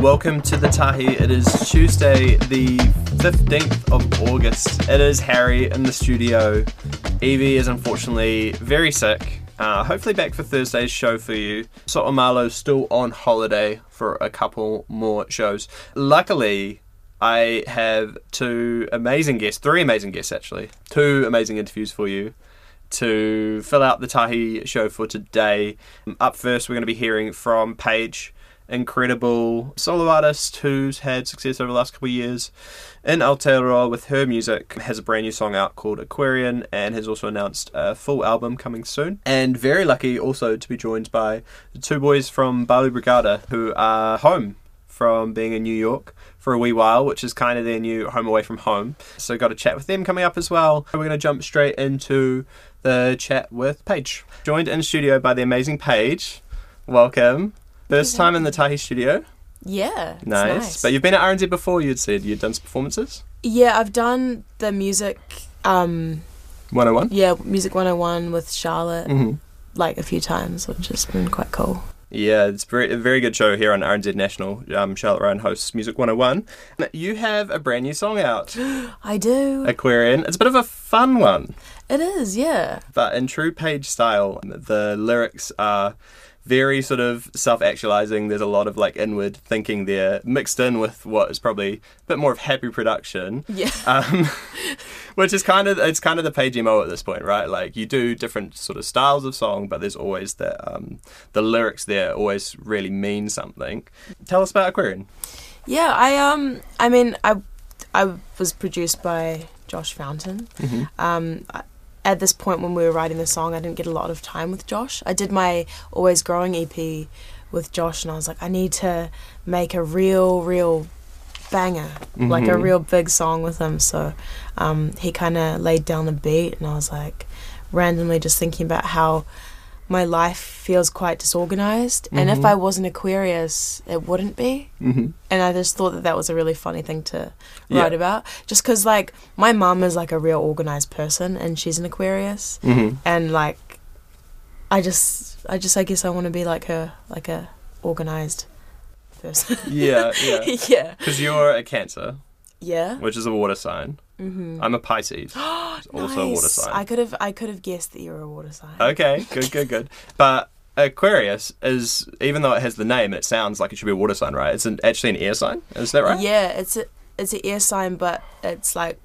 Welcome to the Tahi. It is Tuesday, the 15th of August. It is Harry in the studio. Evie is unfortunately very sick. Uh, hopefully back for Thursday's show for you. So Amalo's still on holiday for a couple more shows. Luckily, I have two amazing guests, three amazing guests actually, two amazing interviews for you to fill out the Tahi show for today. Up first, we're going to be hearing from Paige, incredible solo artist who's had success over the last couple of years in Aotearoa with her music. Has a brand new song out called Aquarian and has also announced a full album coming soon. And very lucky also to be joined by the two boys from Balu Brigada who are home from being in New York for a wee while, which is kind of their new home away from home. So got a chat with them coming up as well. We're going to jump straight into the chat with Paige. Joined in studio by the amazing Paige. Welcome. First time in the Tahi studio. Yeah. it's Nice. But you've been at RNZ before, you'd said you'd done some performances? yeah, I've done the music, um, 101? yeah, Music 101 with Charlotte Mm-hmm. like a few times, which has been quite cool. Yeah, it's very, a very good show here on RNZ National. Um, Charlotte Ryan hosts Music 101. You have a brand new song out, I do. Aquarian. It's a bit of a fun one. It is, yeah. But in true Paige style, the lyrics are very sort of self-actualizing. There's a lot of like inward thinking there, mixed in with what is probably a bit more of happy production. Yeah. Um, which is kind of it's kind of the Paige mo at this point, right? Like you do different sort of styles of song, but there's always the um, the lyrics there always really mean something. Tell us about Aquarian. Yeah, I um I mean I I was produced by Josh Fountain. Um I- at this point when we were writing the song, I didn't get a lot of time with Josh. I did my Always Growing EP with Josh and I was like I need to make a real real banger, like a Mhm. real big song with him. So um he kind of laid down the beat and I was like randomly just thinking about how my life feels quite disorganized and if Mhm. I wasn't Aquarius, it wouldn't be Mm-hmm. and I just thought that that was a really funny thing to Yeah. write about. Just because, like, my mum is like a real organized person, and she's an Aquarius, Mm-hmm. and like, I just, I just, I guess I want to be like her, like a organized person. Yeah, yeah. yeah, Because you're a Cancer, yeah. which is a water sign. Mm-hmm. I'm a Pisces, also a water sign. I could have, I could have guessed that you were a water sign. Okay, good, good, good. But Aquarius is, even though it has the name, it sounds like it should be a water sign, right? It's an, actually an air sign. Is that right? Yeah, it's a, it's an air sign, but it's like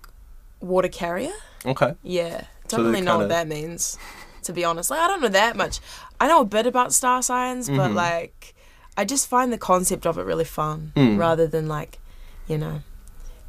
water carrier. Okay. Yeah, So don't they're really know kinda- what that means. To be honest, like I don't know that much. I know a bit about star signs, but Mhm. like I just find the concept of it really fun, Mm. rather than like, you know,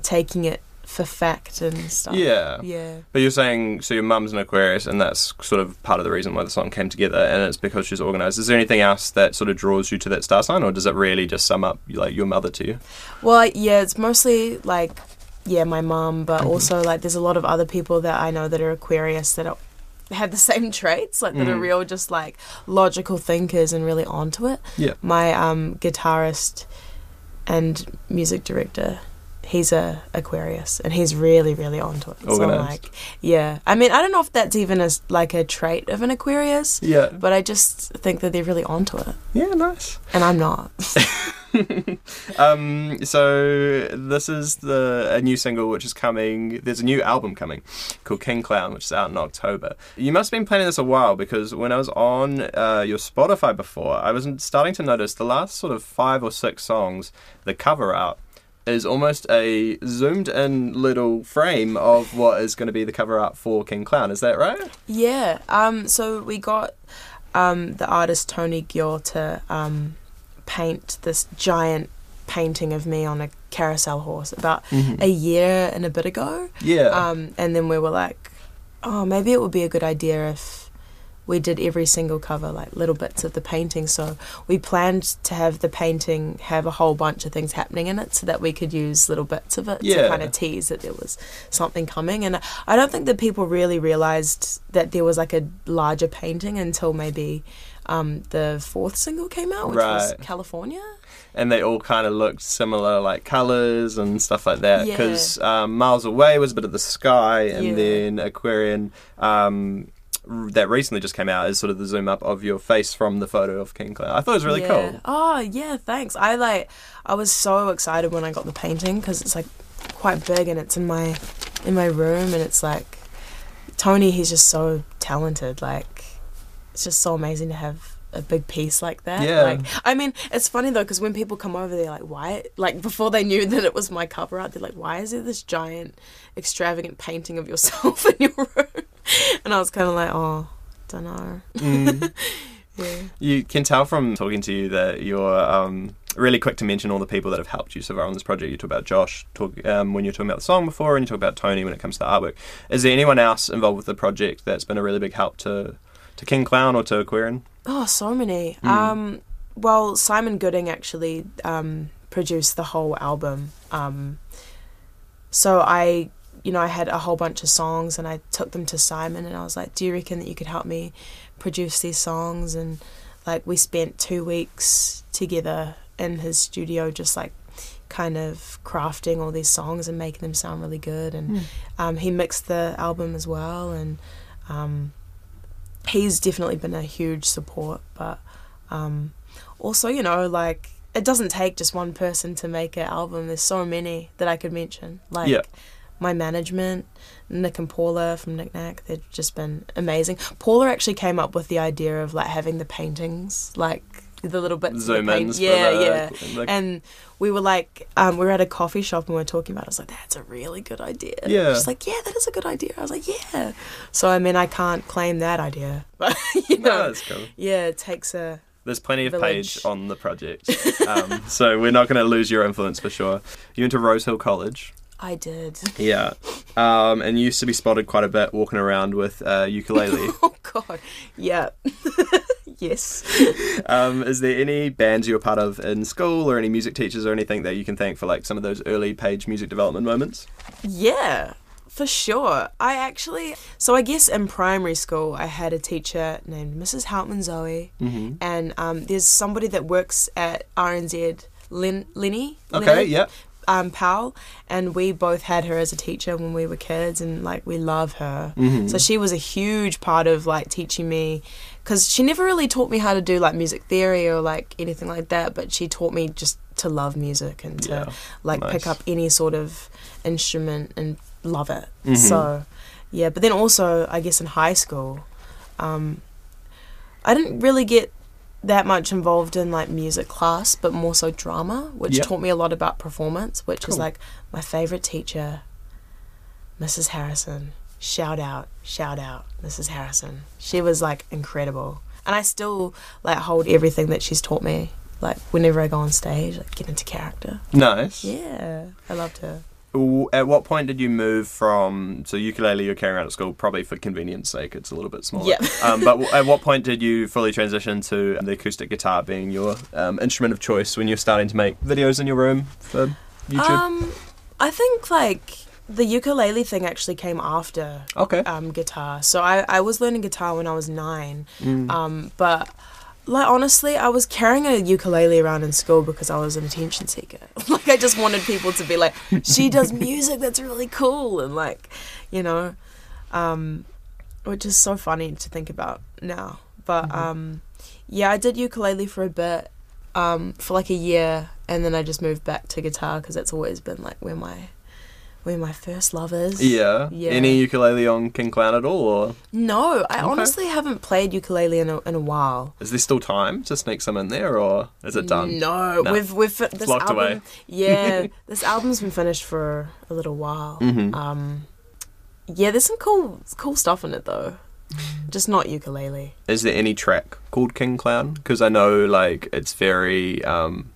taking it for fact and stuff. Yeah. yeah, But you're saying, so your mum's an Aquarius, and that's sort of part of the reason why the song came together, and it's because she's organised. Is there anything else that sort of draws you to that star sign, or does it really just sum up like your mother to you? Well, yeah, it's mostly like, yeah, my mum, but Mhm. also like there's a lot of other people that I know that are Aquarius that are, have the same traits, like that are Mhm. real, just like logical thinkers and really onto it. Yeah. My um, guitarist and music director, he's a Aquarius, and he's really, really onto it. So I'm like, yeah. I mean, I don't know if that's even a s like a trait of an Aquarius, Yeah. but I just think that they're really onto it, Yeah, nice. and I'm not. um, so this is the a new single which is coming. There's a new album coming called King Clown, which is out in October. You must have been planning this a while because when I was on uh, your Spotify before, I was starting to notice the last sort of five or six songs, the cover art is almost a zoomed in little frame of what is going to be the cover art for King Clown. Is that right? Yeah. Um. So we got um the artist Tony Gior to um paint this giant painting of me on a carousel horse about a year and a bit ago. Yeah. Um. And then we were like, oh, maybe it would be a good idea if we did every single cover like little bits of the painting. So we planned to have the painting have a whole bunch of things happening in it, so that we could use little bits of it Yeah. to kind of tease that there was something coming. And I don't think that people really realized that there was like a larger painting until maybe um, the fourth single came out, which was California. and they all kind of looked similar, like colors and stuff like that. Yeah. Because um, Miles Away was a bit of the sky, and Yeah. then Aquarian um, that recently just came out is sort of the zoom up of your face from the photo of King Clown. I thought it was really yeah. cool. Oh yeah, thanks. I like. I was so excited when I got the painting because it's like quite big and it's in my in my room and it's like Tony. He's just so talented. Like it's just so amazing to have a big piece like that. Yeah. Like I mean, it's funny though because when people come over, they're like, "Why?" Like before they knew that it was my cover art, they're like, "Why is there this giant, extravagant painting of yourself in your room?" And I was kind of like, "Oh, don't know." Mm. Yeah. You can tell from talking to you that you're um, really quick to mention all the people that have helped you so far on this project. You talk about Josh talk, um, when you're talking about the song before, and you talk about Tony when it comes to artwork. Is there anyone else involved with the project that's been a really big help to, to King Clown or to Aquarian? Oh, so many. Mm. Um, well, Simon Gooding actually um, produced the whole album. Um, so I, you know, I had a whole bunch of songs and I took them to Simon and I was like, "Do you reckon that you could help me produce these songs?" And like we spent two weeks together in his studio, just like kind of crafting all these songs and making them sound really good. And um, he mixed the album as well and. Um, he's definitely been a huge support but um, also you know like it doesn't take just one person to make an album there's so many that i could mention like Yeah. My management nick and paula from Knick Knack, they've just been amazing paula actually came up with the idea of like having the paintings like the little bits of the Zoom for yeah yeah the- and we were like, um, we were at a coffee shop and we were talking about. it. I was like, "That's a really good idea." Yeah. She's like, "Yeah, that is a good idea." I was like, "Yeah." So I mean, I can't claim that idea, but you No, know, that's cool. yeah, it takes a. There's plenty of Village. Paige on the project, um, so we're not going to lose your influence for sure. You went to Rose Hill College, I did. yeah, um, and you used to be spotted quite a bit walking around with uh, ukulele. Oh God, yeah, yes. um, is there any bands you were part of in school, or any music teachers, or anything that you can thank for like some of those early Paige music development moments? Yeah, for sure. I actually, so I guess in primary school, I had a teacher named Mrs. Houtman Zoe, Mm-hmm. and um, there's somebody that works at RNZ, Lin, Lenny. Okay, Leonard, yeah, Um, Powell, and we both had her as a teacher when we were kids, and like we love her. Mhm. So she was a huge part of like teaching me, because she never really taught me how to do like music theory or like anything like that, but she taught me just to love music and to Yeah, like nice. pick up any sort of instrument and love it. Mhm. So, yeah. But then also, I guess in high school, um, I didn't really get that much involved in like music class, but more so drama, which Yep. taught me a lot about performance, which is like my favorite teacher, Mrs. Harrison. Shout out, shout out, Mrs. Harrison. She was like incredible. And I still like hold everything that she's taught me. Like whenever I go on stage, like get into character. nice. Yeah, I loved her. At what point did you move from so ukulele you're carrying around at school probably for convenience sake it's a little bit smaller Yeah. um, but w- at what point did you fully transition to the acoustic guitar being your um, instrument of choice when you're starting to make videos in your room for YouTube Um, I think like the ukulele thing actually came after okay um, guitar. So I, I was learning guitar when I was nine. Mm. Um, but like honestly, I was carrying a ukulele around in school because I was an attention seeker. like I just wanted people to be like, she does music that's really cool, and like, you know, um, which is so funny to think about now. But um, yeah, I did ukulele for a bit, um, for like a year, and then I just moved back to guitar because that's always been like where my where my first lovers. yeah. Yeah. any ukulele on King Clown at all or No, I Okay. honestly haven't played ukulele in a, in a while. is there still time to sneak some in there or is it done No, we've we've this locked album. away. Yeah, this album's been finished for a little while. Mhm. Um, yeah, there's some cool cool stuff in it though. Just not ukulele. is there any track called King Clown because I know like it's very um,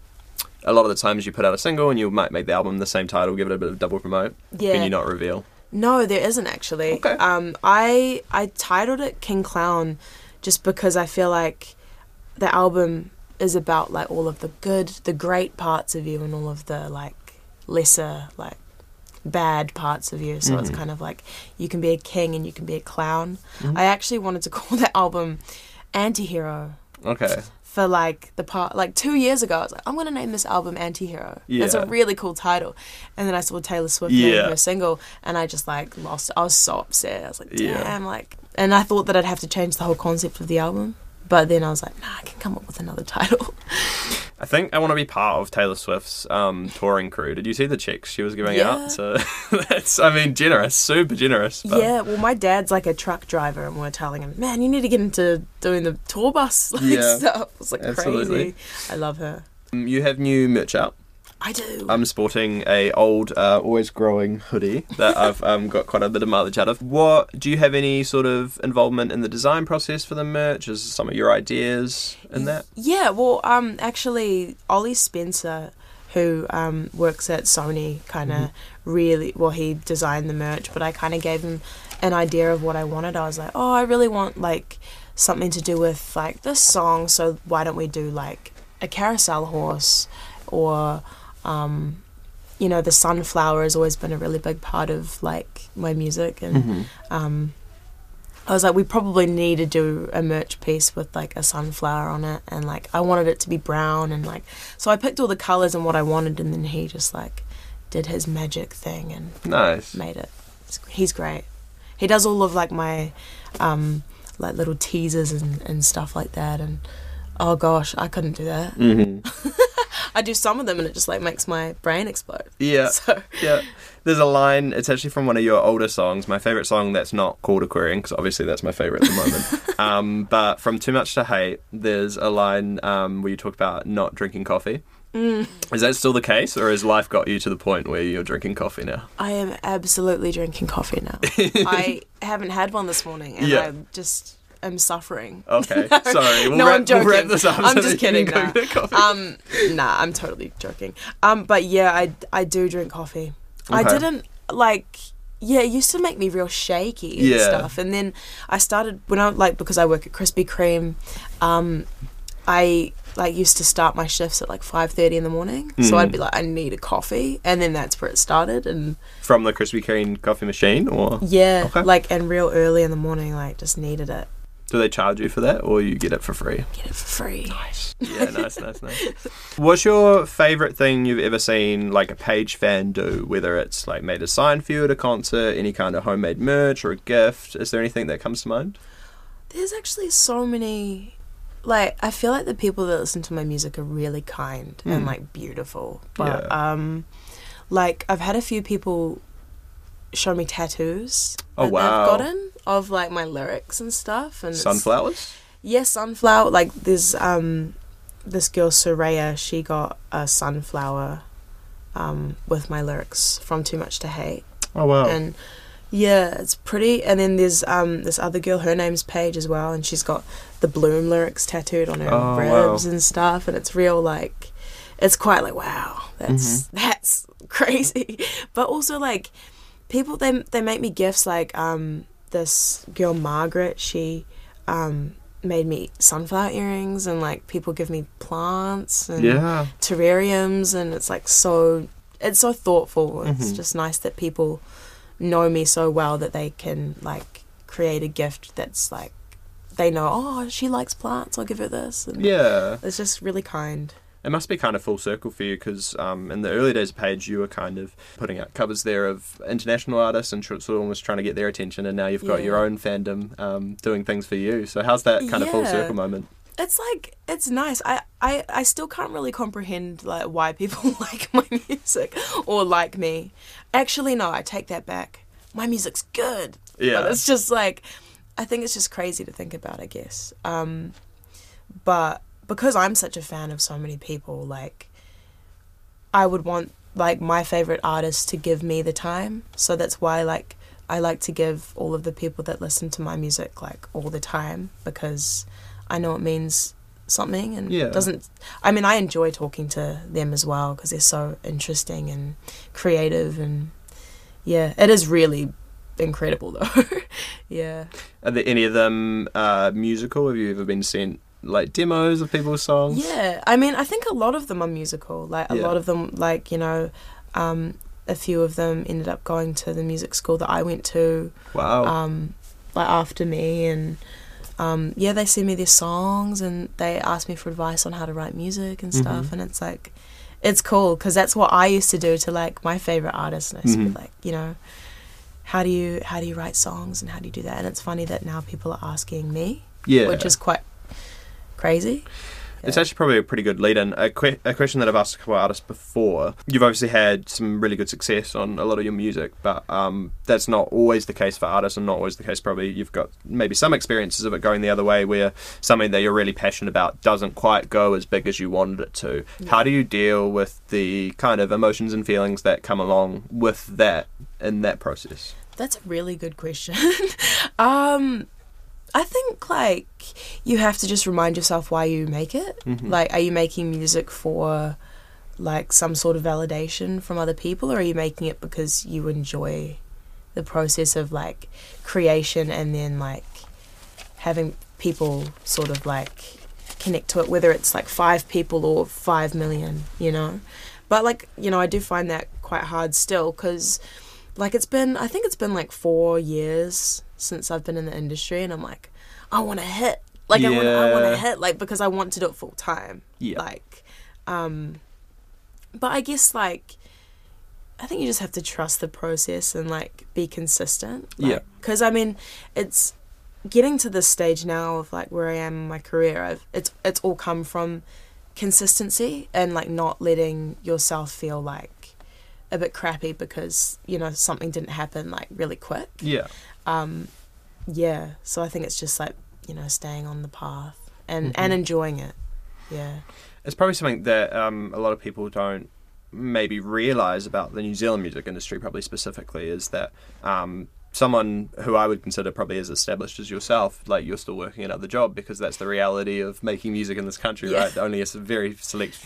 a lot of the times you put out a single and you might make the album the same title give it a bit of double promote Yeah. can you not reveal No, there isn't actually. Okay. Um, I I titled it King Clown just because I feel like the album is about like all of the good, the great parts of you, and all of the like lesser, like bad parts of you. So it's Mhm. kind of like you can be a king and you can be a clown. I actually wanted to call that album Antihero okay for like the part like two years ago. I was like, I'm gonna name this album Antihero. It's Yeah. a really cool title. And then I saw Taylor Swift Yeah. name her single, and I just like lost. I was so upset. I was like, damn, Yeah. damn, like and I thought that I'd have to change the whole concept of the album, but then I was like, nah, I can come up with another title. I think I want to be part of Taylor Swift's um, touring crew. Did you see the checks she was giving Yeah. out? So that's, I mean, generous, super generous. But yeah, well, my dad's like a truck driver, and we're telling him, man, you need to get into doing the tour bus like, Yeah, stuff. It's like absolutely. crazy. I love her. Um, You have new merch out. I do. I'm sporting a old, uh, always growing hoodie that I've um, got quite a bit of mileage out of. What do you have any sort of involvement in the design process for the merch? Is some of your ideas in that? Yeah, well, um, actually, Ollie Spencer, who um, works at Sony, kind of really well. He designed the merch, but I kind of gave him an idea of what I wanted. I was like, oh, I really want like something to do with like this song. So why don't we do like a carousel horse, or um, you know, the sunflower has always been a really big part of like my music and um, I was like, we probably need to do a merch piece with like a sunflower on it, and like I wanted it to be brown, and like so I picked all the colors and what I wanted, and then he just like did his magic thing and Nice. made it. He's great. He does all of like my um, like little teasers and, and stuff like that, and oh gosh, I couldn't do that. hmm I do some of them, and it just like makes my brain explode. Yeah. So Yeah. There's a line, it's actually from one of your older songs, my favourite song that's not called Aquarian, because obviously that's my favourite at the moment. um, but from Too Much to Hate, there's a line um, where you talk about not drinking coffee. Mm. Is that still the case, or has life got you to the point where you're drinking coffee now? I am absolutely drinking coffee now. I haven't had one this morning, and Yeah. I just am suffering. Okay, sorry. We'll, no, wrap, I'm joking. we'll wrap this up. I'm so just kidding. Nah. go get coffee. Um, nah, I'm totally joking. Um, but yeah, I I do drink coffee. I didn't like. Yeah, it used to make me real shaky and Yeah. stuff, and then I started when I like because I work at Krispy Kreme. Um, I like used to start my shifts at like five thirty in the morning, so Mm. I'd be like, I need a coffee, and then that's where it started, and From the Krispy Kreme coffee machine, or yeah, Okay. like and real early in the morning, like just needed it. Do they charge you for that, or you get it for free? Get it for free. Nice. Yeah, nice, nice, nice. What's your favourite thing you've ever seen, like a Paige fan do? Whether it's like made a sign for you at a concert, any kind of homemade merch or a gift. Is there anything that comes to mind? There's actually so many. Like I feel like the people that listen to my music are really kind and Mm. like beautiful. But Yeah. um, like I've had a few people show me tattoos Oh, that wow. they've gotten of like my lyrics and stuff. And Sunflowers. Yes, sunflower. Like there's um, this girl Soraya. She got a sunflower um, with my lyrics from Too Much to Hate. Oh wow. and yeah, it's pretty. And then there's um this other girl, her name's Paige as well, and she's got the Bloom lyrics tattooed on her Oh, ribs wow. and stuff, and it's real like, it's quite like wow, that's Mm-hmm. that's crazy, but also like people they they make me gifts like um this girl Margaret, she um made me sunflower earrings and like people give me plants and yeah. terrariums and it's like so it's so thoughtful it's Mhm. just nice that people know me so well that they can like create a gift that's like they know oh she likes plants i'll give her this and Yeah. it's just really kind It must be kind of full circle for you because um, in the early days of Paige, you were kind of putting out covers there of international artists and sort of almost trying to get their attention, and now you've got Yeah. your own fandom um, doing things for you. So how's that kind of full circle moment? it's like it's nice I, I i still can't really comprehend like why people like my music or like me actually no i take that back my music's good Yeah. But it's just like I think it's just crazy to think about, I guess. Um, but because I'm such a fan of so many people, like I would want like my favorite artists to give me the time. So that's why like I like to give all of the people that listen to my music like all the time because I know it means something and Yeah. doesn't I mean I enjoy talking to them as well because they're so interesting and creative and yeah, it is really incredible though. yeah. Are there any of them uh, musical? Have you ever been sent like demos of people's songs? Yeah, I mean, I think a lot of them are musical. Like a Yeah. lot of them, like you know, um, a few of them ended up going to the music school that I went to, Wow. um, like after me, and um, yeah, they send me their songs and they ask me for advice on how to write music and stuff, Mhm. and it's like, it's cool because that's what I used to do to like my favorite artists, and I used to Mhm. be like, you know. how do you how do you write songs and how do you do that? And it's funny that now people are asking me, Yeah. which is quite crazy. It's actually probably a pretty good lead in. A, que- a question that I've asked a couple of artists before. You've obviously had some really good success on a lot of your music, but um, that's not always the case for artists and not always the case, probably. You've got maybe some experiences of it going the other way where something that you're really passionate about doesn't quite go as big as you wanted it to. How do you deal with the kind of emotions and feelings that come along with that in that process? That's a really good question. um, I think like you have to just remind yourself why you make it. Mhm. Like, are you making music for like some sort of validation from other people, or are you making it because you enjoy the process of like creation and then like having people sort of like connect to it, whether it's like five people or five million, you know? But like, you know, I do find that quite hard still because like it's been i think it's been like four years since i've been in the industry and i'm like i want to hit like i want i want to hit like because i want to do it full time Yeah. like um but i guess like i think you just have to trust the process and like be consistent Yeah. because i mean it's getting to this stage now of like where i am in my career I've, it's it's all come from consistency and like not letting yourself feel like a bit crappy because you know something didn't happen like really quick Yeah. um yeah so i think it's just like you know staying on the path and and Mhm. enjoying it yeah It's probably something that um, a lot of people don't maybe realize about the New Zealand music industry, probably specifically, is that um, someone who I would consider probably as established as yourself, like you're still working another job because that's the reality of making music in this country, Yeah. right? Only a very select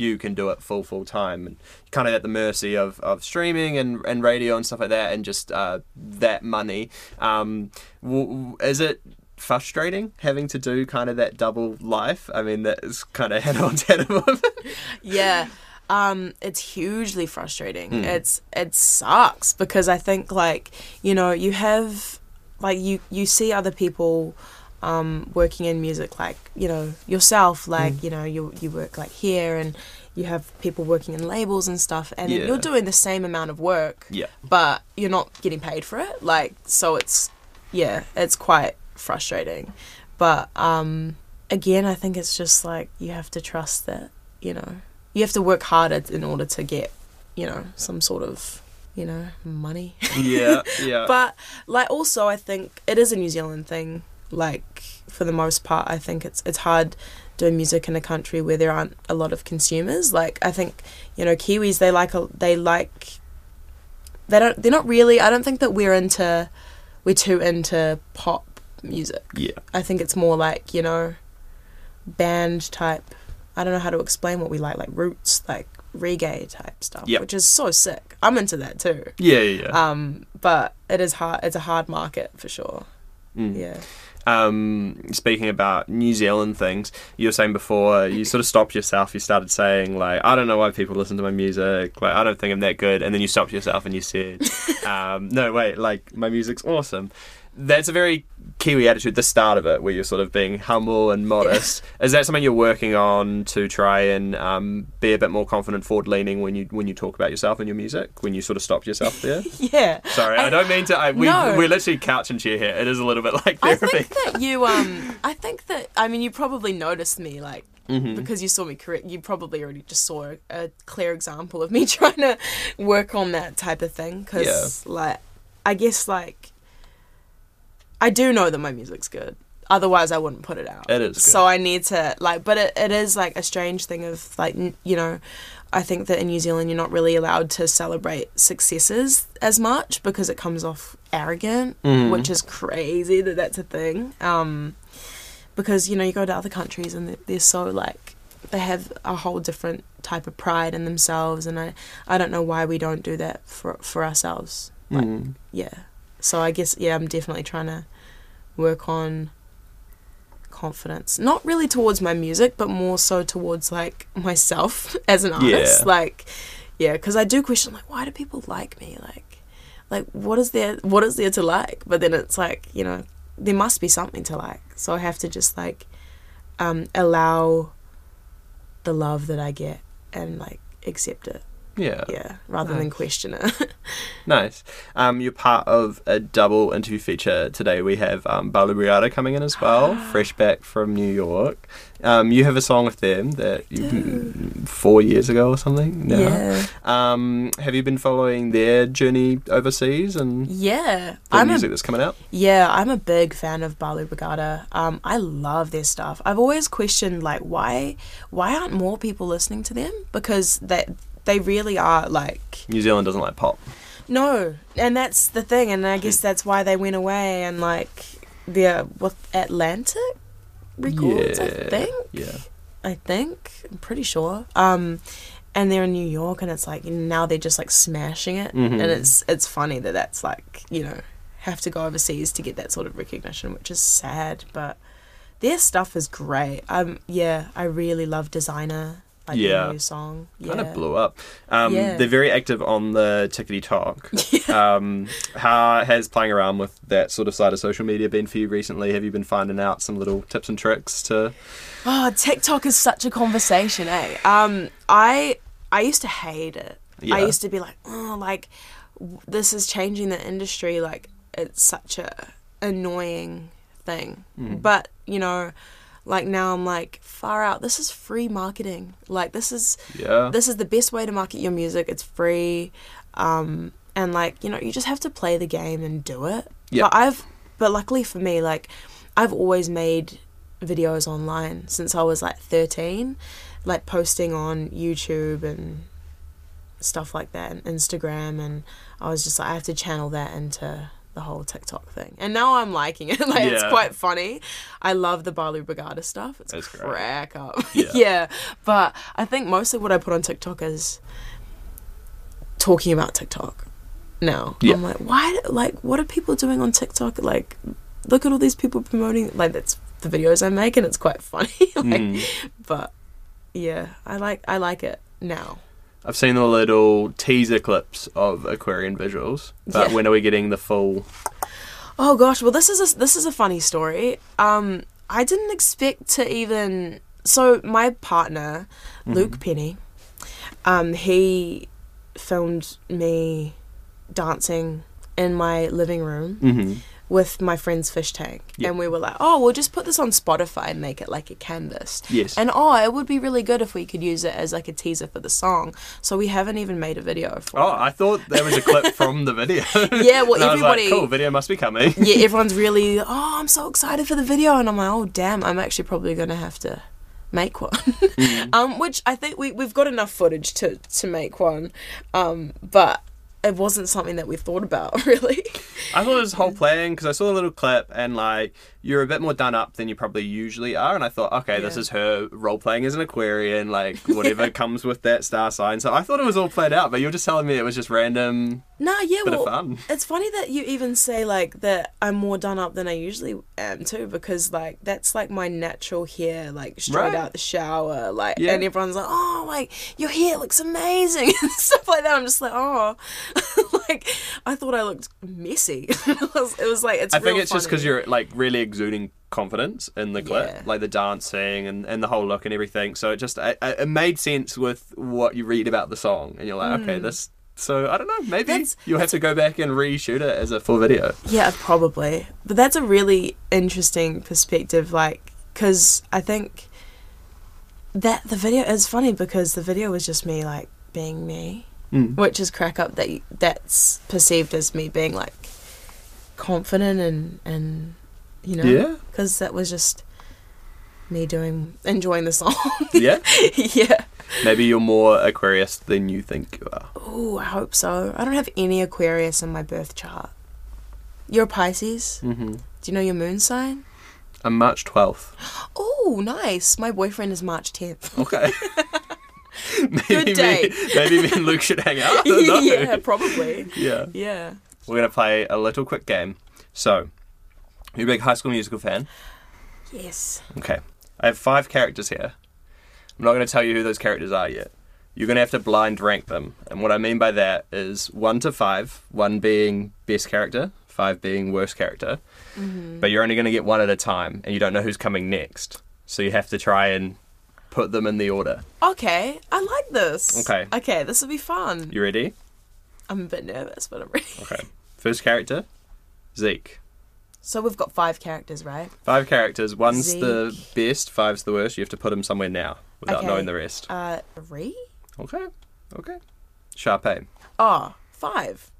few can do it full full time, and kind of at the mercy of, of streaming and, and radio and stuff like that, and just uh, that money. Um, w- is it frustrating having to do kind of that double life. I mean, that is kind of head on head of yeah um it's hugely frustrating Mm. it's it sucks because i think like you know you have like you you see other people um working in music like you know yourself like Mm. you know you you work like here and you have people working in labels and stuff and Yeah. you're doing the same amount of work Yeah. but you're not getting paid for it like so it's yeah it's quite frustrating but um again i think it's just like you have to trust that you know you have to work harder in order to get you know some sort of you know money yeah, yeah. but like also i think it is a new zealand thing like for the most part i think it's it's hard doing music in a country where there aren't a lot of consumers like i think you know kiwis they like a, they like they don't they're not really i don't think that we're into we're too into pop music yeah. i think it's more like you know band type i don't know how to explain what we like like roots like reggae type stuff Yep. which is so sick i'm into that too Yeah, yeah, yeah. um, but it is hard. It's a hard market for sure. Mm. Yeah. Um, speaking about New Zealand things, you were saying before, you sort of stopped yourself. You started saying like, "I don't know why people listen to my music. Like, I don't think I'm that good." And then you stopped yourself and you said, um, "No, wait. Like, my music's awesome." That's a very Kiwi attitude. The start of it, where you're sort of being humble and modest. Is that something you're working on to try and um, be a bit more confident, forward-leaning when you when you talk about yourself and your music? When you sort of stopped yourself there. Yeah. Sorry, I, I- don't mean to. I, we, No. We're literally couch and chair here. It is a little bit like I therapy. think that you um I think that I mean you probably noticed me like Mhm. because you saw me correct you probably already just saw a, a clear example of me trying to work on that type of thing cuz like I guess like I do know that my music's good otherwise I wouldn't put it out. It is good. So I need to like but it, it is like a strange thing of like n- you know I think that in New Zealand you're not really allowed to celebrate successes as much because it comes off arrogant, Mhm. which is crazy that that's a thing. Um, because you know you go to other countries and they're, they're so like they have a whole different type of pride in themselves, and I I don't know why we don't do that for for ourselves. Like, Mm. Yeah. So I guess yeah, I'm definitely trying to work on confidence. Not really towards my music, but more so towards like myself as an artist. Yeah. Like yeah, cuz I do question like why do people like me? Like like what is there what is there to like? But then it's like, you know, there must be something to like. So I have to just like um allow the love that I get and like accept it. Yeah. Yeah, rather than question it. Nice. Um, you're part of a double interview feature today. We have um, Balu Brigada coming in as well, fresh back from New York. Um, you have a song with them that you four years ago or something. Now. Yeah. Um, have you been following their journey overseas and Yeah. the I'm a music that's coming out? Yeah, I'm a big fan of Balu Brigada. Um, I love their stuff. I've always questioned like why why aren't more people listening to them? Because they they really are like New Zealand doesn't like pop. no, and that's the thing, and I guess that's why they went away and like they're with Atlantic Records, I think. Yeah. I think I'm pretty sure. Um, and they're in New York, and it's like now they're just like smashing it, Mhm. and it's it's funny that that's like you know have to go overseas to get that sort of recognition, which is sad, but their stuff is great. Um, yeah, I really love Designer, like Yeah. new song. Yeah. Kind of blew up. Um, Yeah. They're very active on the Tickety Talk. um, how has playing around with that sort of side of social media been for you recently? Have you been finding out some little tips and tricks to? Oh, TikTok is such a conversation, eh? Um, I I used to hate it. Yeah. I used to be like, oh, like w- this is changing the industry. Like it's such a annoying thing. Mm. But you know, like now I'm like far out. This is free marketing. Like this is Yeah. this is the best way to market your music. It's free, um, and like you know, you just have to play the game and do it. Yeah. But I've, but luckily for me, like I've always made videos online since I was like thirteen, like posting on YouTube and stuff like that, and Instagram, and I was just like, I have to channel that into the whole TikTok thing. And now I'm liking it. like it's quite funny. I love the Balu Brigada stuff. It's That's great. crack up. Yeah. yeah. But I think mostly what I put on TikTok is talking about TikTok now. Yeah. I'm like, why like what are people doing on TikTok? Like look at all these people promoting like that's the videos I make and it's quite funny. like Mm. but yeah, I like I like it now. I've seen the little teaser clips of Aquarian visuals, but Yeah. when are we getting the full? Oh gosh, well this is a this is a funny story. Um, I didn't expect to even. So my partner, Luke Penny, um, he filmed me dancing in my living room Mm-hmm. With my friend's fish tank, Yeah. and we were like, "Oh, we'll just put this on Spotify and make it like a canvas." Yes. And oh, it would be really good if we could use it as like a teaser for the song. So we haven't even made a video for oh, it. I thought there was a clip from the video. Yeah, well, was like, everybody- cool, video must be coming. yeah, everyone's really, oh, I'm so excited for the video, and I'm like, oh, damn, I'm actually probably gonna have to make one. um, which I think we we've got enough footage to to make one, um, but it wasn't something that we thought about really. I thought it was whole playing because I saw a little clip and like you're a bit more done up than you probably usually are, and I thought, okay, this is her role playing as an Aquarian, like whatever comes with that star sign. So I thought it was all played out, but you're just telling me it was just random No, nah, yeah, bit well, of fun. it's funny that you even say like that I'm more done up than I usually am too, because like that's like my natural hair, like straight Right. out the shower, like, Yeah. and everyone's like, oh, like your hair looks amazing and stuff like that. I'm just like, oh, like I thought I looked messy. it, was, it was like it's. I think it's just because you're like really exuding confidence in the clip, Yeah. like the dancing and, and the whole look and everything. So it just it, it made sense with what you read about the song, and you're like, okay, mm. this. So I don't know, maybe. That's- you'll have to go back and reshoot it as a full video. Yeah, probably. But that's a really interesting perspective, like, because I think that the video is funny because the video was just me, like, being me, Mm. which is crack up that that's perceived as me being, like, confident and, and you know? Yeah, Because that was just me doing, enjoying the song. yeah. yeah. Maybe you're more Aquarius than you think you are. Oh, I hope so. I don't have any Aquarius in my birth chart. You're a Pisces? Mm-hmm. Do you know your moon sign? I'm March 12th. Oh, nice. My boyfriend is March 10th. Okay. maybe Good Me, maybe me and Luke should hang out. I don't know. yeah, probably. Yeah. Yeah. We're going to play a little quick game. So, you're a big High School Musical fan? Yes. Okay. I have five characters here. I'm not going to tell you who those characters are yet. You're going to have to blind rank them. And what I mean by that is one to five, one being best character, five being worst character. Mm-hmm. But you're only going to get one at a time, and you don't know who's coming next. So you have to try and put them in the order. Okay, I like this. Okay. Okay, this will be fun. You ready? I'm a bit nervous, but I'm ready. Okay. First character, Zeke. So we've got five characters, right? Five characters. One's the best, five's the worst. You have to put them somewhere now without Okay. knowing the rest. Uh, three? Okay. Okay. Sharpay. Oh, five.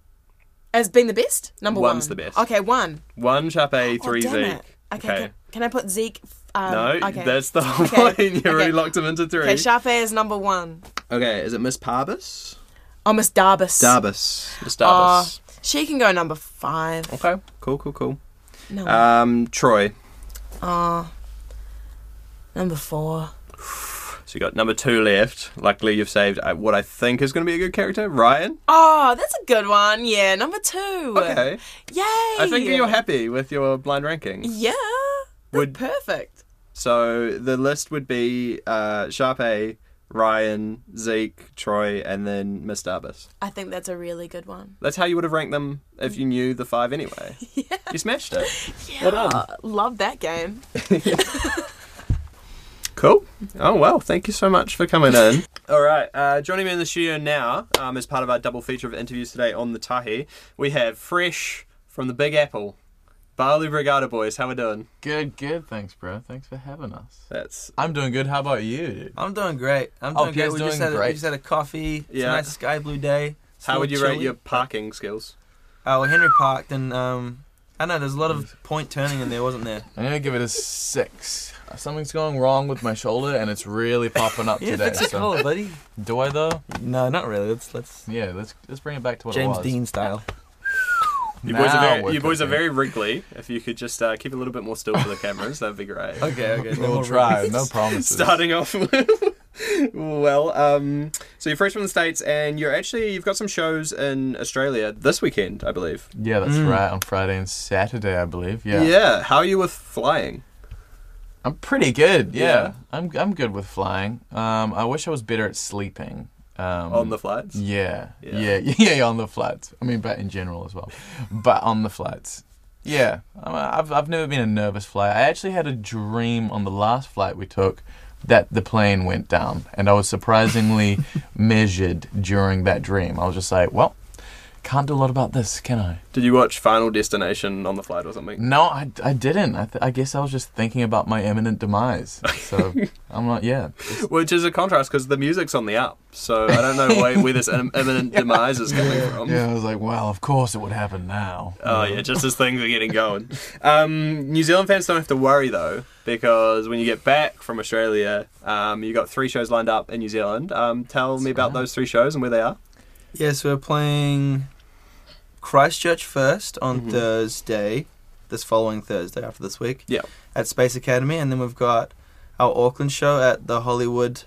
As being the best? Number one. One's the best. Okay, one. One Sharpay, Oh, three Zeke. it. Okay, Can, can I put Zeke? Um, no, okay. that's the whole Okay, point. You okay. already locked him into three. Okay, Sharpay is number one. okay, is it Miss Parbus? Oh, Miss Darbus. Darbus. Miss Darbus. she can go number five. okay. Cool, cool, cool. No. Um, Troy. oh, number four. So you got number two left. Luckily, you've saved uh, what I think is going to be a good character, Ryan. Oh, that's a good one. Yeah, number two. Okay. Yay. I think you're happy with your blind rankings. Yeah. That's Would- perfect. So the list would be uh, Sharpay, Ryan, Zeke, Troy, and then Miss Darbus. I think that's a really good one. That's how you would have ranked them if you knew the five anyway. Yeah. You smashed it. Yeah. Well. Love that game. Cool. Oh well, thank you so much for coming in. All right, uh, joining me in the studio now, um, as part of our double feature of interviews today on the Tahi, we have fresh from the Big Apple, Balu Brigada boys. How we doing? Good, good. Thanks, bro. Thanks for having us. That's I'm doing good. How about you? dude? I'm doing great. I'm Oh, doing great. Pierre's We just, doing had a, we just had a coffee. It's Yeah. a nice sky blue day. It's how would you little rate your parking skills? Oh, well, Henry parked and um, I don't know. There's a lot of point turning in there, wasn't there? I'm gonna give it a six. Something's going wrong with my shoulder, and it's really popping up Yeah, today. fix your so- collar, buddy. Do I though? No, not really. Let's let's Yeah. Let's let's bring it back to what James it was. Dean style. You boys are very, we're you boys are very wriggly. If you could just uh, keep a little bit more still for the cameras, that'd be great. Okay, okay. no We'll try. No promises. Starting off with, well, um, so you're fresh from the states, and you're actually you've got some shows in Australia this weekend, I believe. Yeah, that's Mm. right. On Friday and Saturday, I believe. Yeah. Yeah. How are you with flying? I'm pretty good. Yeah. Yeah. I'm I'm good with flying. Um, I wish I was better at sleeping. Um, on the flights? Yeah, Yeah. yeah, yeah, yeah, on the flats. I mean, but in general as well. But on the flats. Yeah, I'm- I've I've never been a nervous flyer. I actually had a dream on the last flight we took that the plane went down, and I was surprisingly measured during that dream. I was just like, well, can't do a lot about this, can I? Did you watch Final Destination on the flight or something? No, I, I didn't. I, th- I guess I was just thinking about my imminent demise. So I'm not. Yeah, Which is a contrast because the music's on the up, so I don't know where, where this im- imminent demise is coming from. yeah. I was like, well, of course it would happen now. Oh yeah, just as things are getting going. Um, New Zealand fans don't have to worry though, because when you get back from Australia, um, you got three shows lined up in New Zealand. Um, tell me about right. those three shows and where they are. Yes, we're playing Christchurch first on Mhm. Thursday, this following Thursday after this week. Yeah. At Space Academy, and then we've got our Auckland show at the Hollywood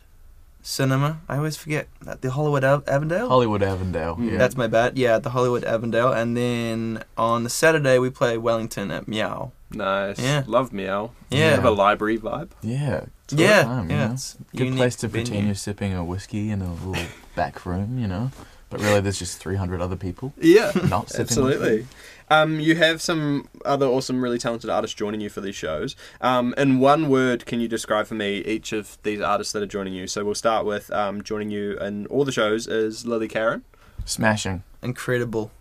Cinema. I always forget at the Hollywood Av- Avondale. Hollywood Avondale. Mm. Yeah. That's my bad. Yeah, at the Hollywood Avondale, and then on the Saturday we play Wellington at Meow. Nice. Yeah. Love Meow. Yeah. Have a library vibe. yeah. it's a good Yeah, you yeah. know? It's a Good place to venue. pretend you're sipping a whiskey in a little back room, you know. But really, there's just 300 other people Yeah. not. Absolutely. Um, you have some other awesome, really talented artists joining you for these shows. Um, in one word, can you describe for me each of these artists that are joining you? So we'll start with um, joining you in all the shows is Lily Karen. Smashing. Incredible.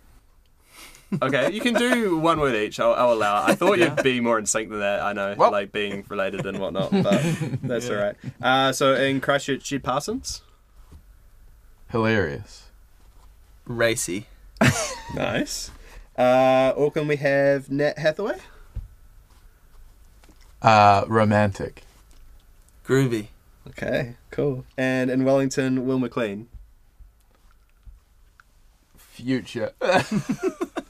Okay, you can do one word each. I'll, I'll allow it. I thought you'd be more in sync than that. I know, Well. like being related and whatnot, but that's all right. Uh, so in Christchurch, Jed Parsons. Hilarious. Racy. Nice. Uh, Auckland, we have Nat Hathaway. Uh, romantic. Groovy. Okay, cool. And in Wellington, Will McLean. Future.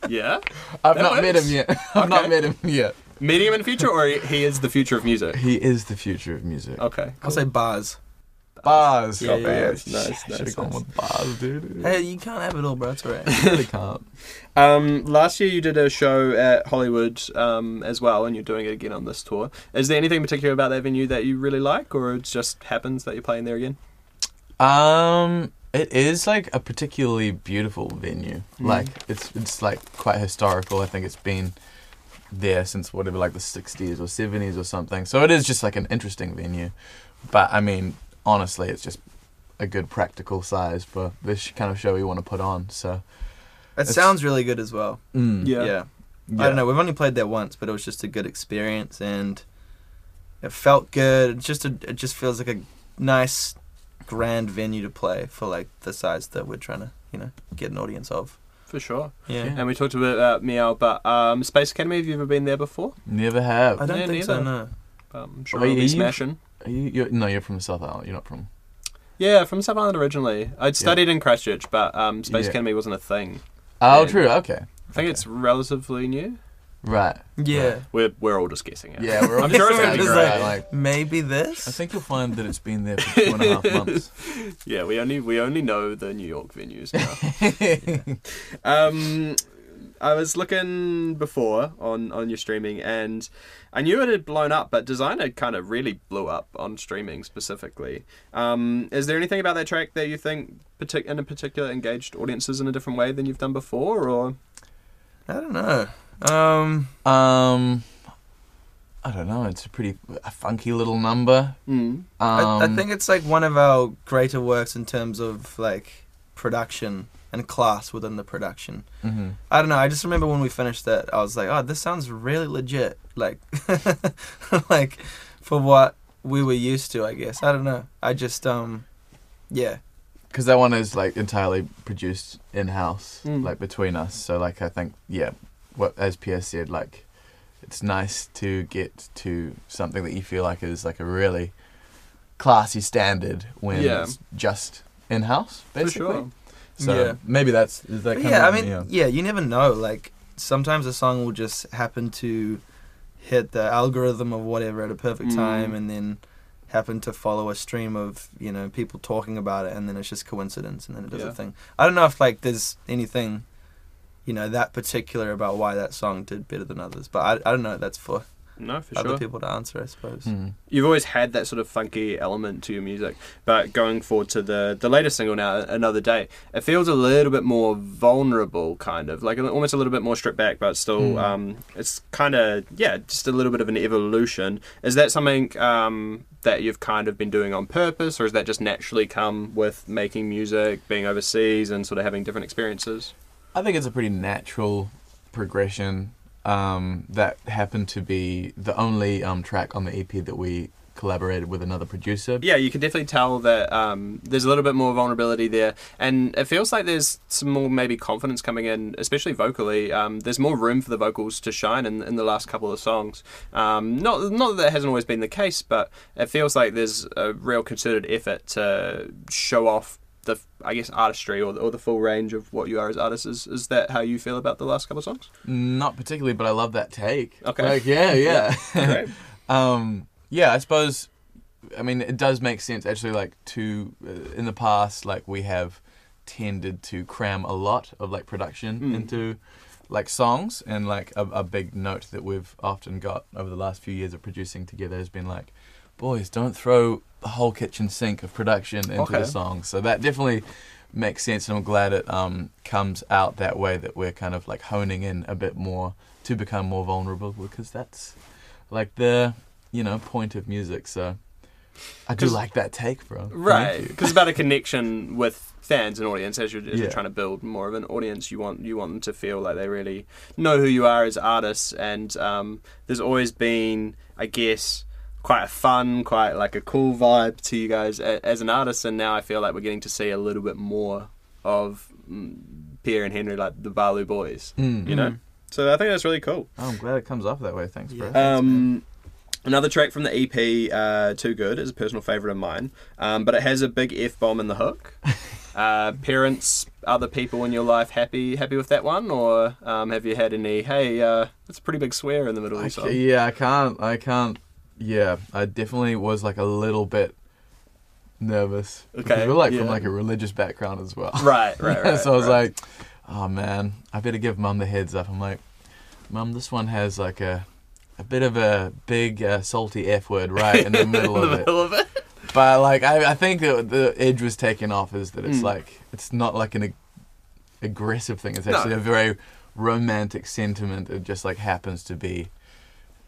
Yeah. I've That not met him yet. I've not met him yet. Meeting him in the future, or he- he is the future of music? He is the future of music. Okay. I'll say bars. Bars. Yeah, yeah, yeah. Nice, nice, Should have nice, gone nice. with bars, dude. Hey, you can't have it all, bro. It's alright. I really can't. Um, last year you did a show at Hollywood um, as well, and you're doing it again on this tour. Is there anything particular about that venue that you really like, or it just happens that you're playing there again? Um, it is like a particularly beautiful venue. Mm. Like it's it's like quite historical. I think it's been there since whatever, like the 60s or 70s or something. So it is just like an interesting venue. But I mean, honestly, it's just a good practical size for this kind of show we want to put on. So It sounds really good as well. mm, Yeah. Yeah. I don't know. We've only played there once, but it was just a good experience, and it felt good. It just a, it just feels like a nice, grand venue to play for like the size that we're trying to you know get an audience of. For sure. Yeah. Yeah. And we talked a bit about Meow, but um, Space Academy, have you ever been there before? Never have. I don't Yeah, think so. No. Um, I'm sure it'll are be you- smashing. Are you, you're, no, you're from the South Island. You're not from. Yeah, from South Island originally. I'd studied in Christchurch, but um, Space Yeah. Academy wasn't a thing. Oh, And- true. Okay. I think Okay. it's relatively new. Right. Yeah. We're, we're all just guessing it. Yeah, we're all I'm sure it's We're going to be just great. like- like, Maybe this. I think you'll find that it's been there for two and a half months. Yeah, we only we only know the New York venues now. um, I was looking before on on your streaming, and I knew it had blown up, but Designer kind of really blew up on streaming specifically. Um, is there anything about that track that you think partic- in a particular engaged audiences in a different way than you've done before, or I don't know. Um. um, I don't know. It's a pretty a funky little number. mm. Um, I, I think it's like one of our greater works in terms of like production and class within the production. mhm. I don't know. I just remember when we finished that, I was like, "Oh, this sounds really legit." Like, like for what we were used to, I guess. I don't know. I just um, yeah, because that one is like entirely produced in house, Mm. like between us. So like I think yeah, what as Pierre said, like it's nice to get to something that you feel like is like a really classy standard when Yeah. it's just in house, for basically. Sure? So Yeah. maybe that's is that But kind yeah. I mean, yeah. yeah, you never know. Like sometimes a song will just happen to hit the algorithm of whatever at a perfect Mm. time, and then happen to follow a stream of you know people talking about it, and then it's just coincidence, and then it does Yeah. a thing. I don't know if like there's anything, you know, that particular about why that song did better than others, but I, I don't know. That's for No, for other sure. people to answer, I suppose. Mm. you've always had that sort of funky element to your music, but going forward to the the latest single now, another day, it feels a little bit more vulnerable, kind of like almost a little bit more stripped back, but still, Mm. um, it's kind of yeah, just a little bit of an evolution. Is that something um, that you've kind of been doing on purpose, or is that just naturally come with making music, being overseas, and sort of having different experiences? I think it's a pretty natural progression um, that happened to be the only um, track on the EP that we collaborated with another producer. Yeah, you can definitely tell that um, there's a little bit more vulnerability there, and it feels like there's some more maybe confidence coming in, especially vocally. Um, there's more room for the vocals to shine in, in the last couple of songs. Um, not not that that hasn't always been the case, but it feels like there's a real concerted effort to show off the I guess artistry or, or the full range of what you are as artists. Is, is that how you feel about the last couple of songs? Not particularly, but I love that take. Okay. Like, yeah, yeah. Great. um, yeah, I suppose. I mean, it does make sense actually. Like to uh, in the past, like we have tended to cram a lot of like production Mm. into like songs, and like a, a big note that we've often got over the last few years of producing together has been like, boys, don't throw the whole kitchen sink of production into Okay. the song. So that definitely makes sense, and I'm glad it um, comes out that way. That we're kind of like honing in a bit more to become more vulnerable, because that's like the you know point of music. So I do like that take, bro. Right, because it's about a connection with fans and audience. As you're, as you're trying to build more of an audience, you want you want them to feel like they really know who you are as artists. And um, there's always been, I guess, quite a fun, quite like a cool vibe to you guys as an artist. And now I feel like we're getting to see a little bit more of mm, Pierre and Henry, like the Balu boys. Mm. You know, so I think that's really cool. Oh, I'm glad it comes off that way. Thanks, bro. Yeah. Um, another track from the EP, uh, Too Good, is a personal favourite of mine, um, but it has a big F bomb in the hook. Uh, parents, other people in your life happy happy with that one, or um, have you had any? Hey, uh, it's a pretty big swear in the middle of the song. yeah, I can't. I can't. Yeah, I definitely was like a little bit nervous. because Okay, we're like yeah. from like a religious background as well. Right, right, right. so I was right. like, oh man, I better give mum the heads up. I'm like, mum, this one has like a a bit of a big uh, salty f word right in the middle in of the it. middle of it. But like, I, I think that the edge was taken off is that it's Mm. like it's not like an ag- aggressive thing. It's No. actually a very romantic sentiment. It just like happens to be.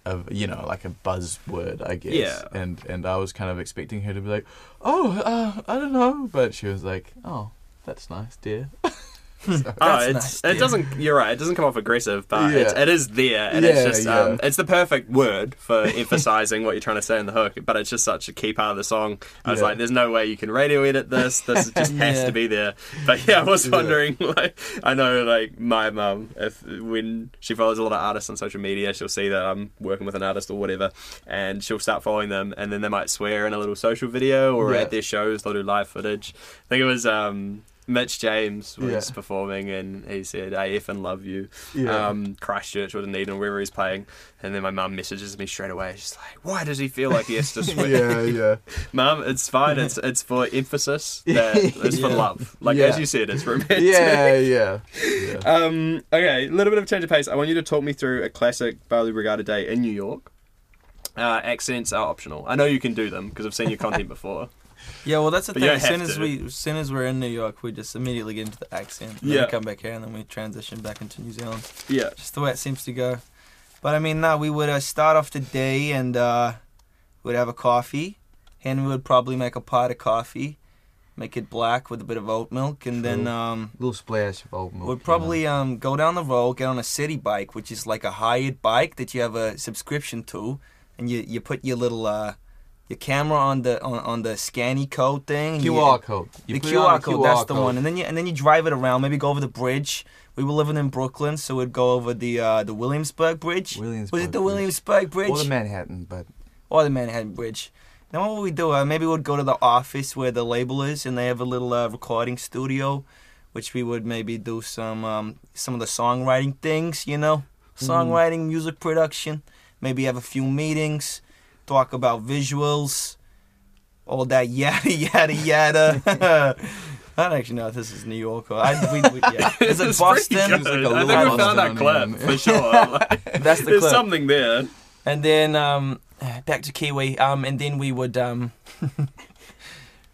A, you know, like a buzzword, I guess. Yeah. And and I was kind of expecting her to be like, "Oh, uh, I don't know," but she was like, "Oh, that's nice, dear." Oh, it's, nice, it yeah. doesn't. You're right. It doesn't come off aggressive, but Yeah. it's, it is there, and Yeah, it's just um, it's the perfect word for emphasizing what you're trying to say in the hook. But it's just such a key part of the song. I was like, "There's no way you can radio edit this. This just has to be there." But yeah, I was wondering. Like, I know, like my mum, if when she follows a lot of artists on social media, she'll see that I'm working with an artist or whatever, and she'll start following them, and then they might swear in a little social video or at their shows they'll do live footage. I think it was. um Mitch James was Yeah. performing and he said, I effing love you. Yeah. Um, Christchurch or Dunedin, wherever he's playing. And then my mum messages me straight away. She's like, Why does he feel like he has to swear? yeah, yeah. Mum, it's fine. It's it's for emphasis. That it's for love. Like Yeah. as you said, it's romantic. Yeah, yeah. yeah. Um, okay, a little bit of change of pace. I want you to talk me through a classic Balu Brigada day in New York. Uh, accents are optional. I know you can do them because I've seen your content before. Yeah, well, that's the But thing. As soon as to. we, as soon as we're in New York, we just immediately get into the accent. Then Yeah. we come back here, and then we transition back into New Zealand. Yeah. Just the way it seems to go. But I mean, now we would uh, start off the day, and uh, we'd have a coffee. Henry would probably make a pot of coffee, make it black with a bit of oat milk, and then Cool. um, little splash of oat milk. We'd you know. probably um, go down the road, get on a city bike, which is like a hired bike that you have a subscription to, and you, you put your little uh, your camera on the on, on the scanny code thing. and you- QR code. You the put it on QR code, that's the code. one, and then you and then you drive it around. Maybe go over the bridge. We were living in Brooklyn, so we'd go over the uh, the Williamsburg Bridge. Williamsburg Was it the Williamsburg Bridge Or the Manhattan, but or the Manhattan Bridge? Then what would we do? Uh, maybe we'd go to the office where the label is, and they have a little uh, recording studio, which we would maybe do some um, some of the songwriting things. You know, songwriting, music production. Maybe have a few meetings, talk about visuals, all that yada yada yada. I don't actually know if this is New York or I, we, we, yeah. Is it It's Boston? good. Like a I think we found that Boston clip for sure. Like, That's the there's clip. something there. And then um, back to Kiwi. Um, and then we would um,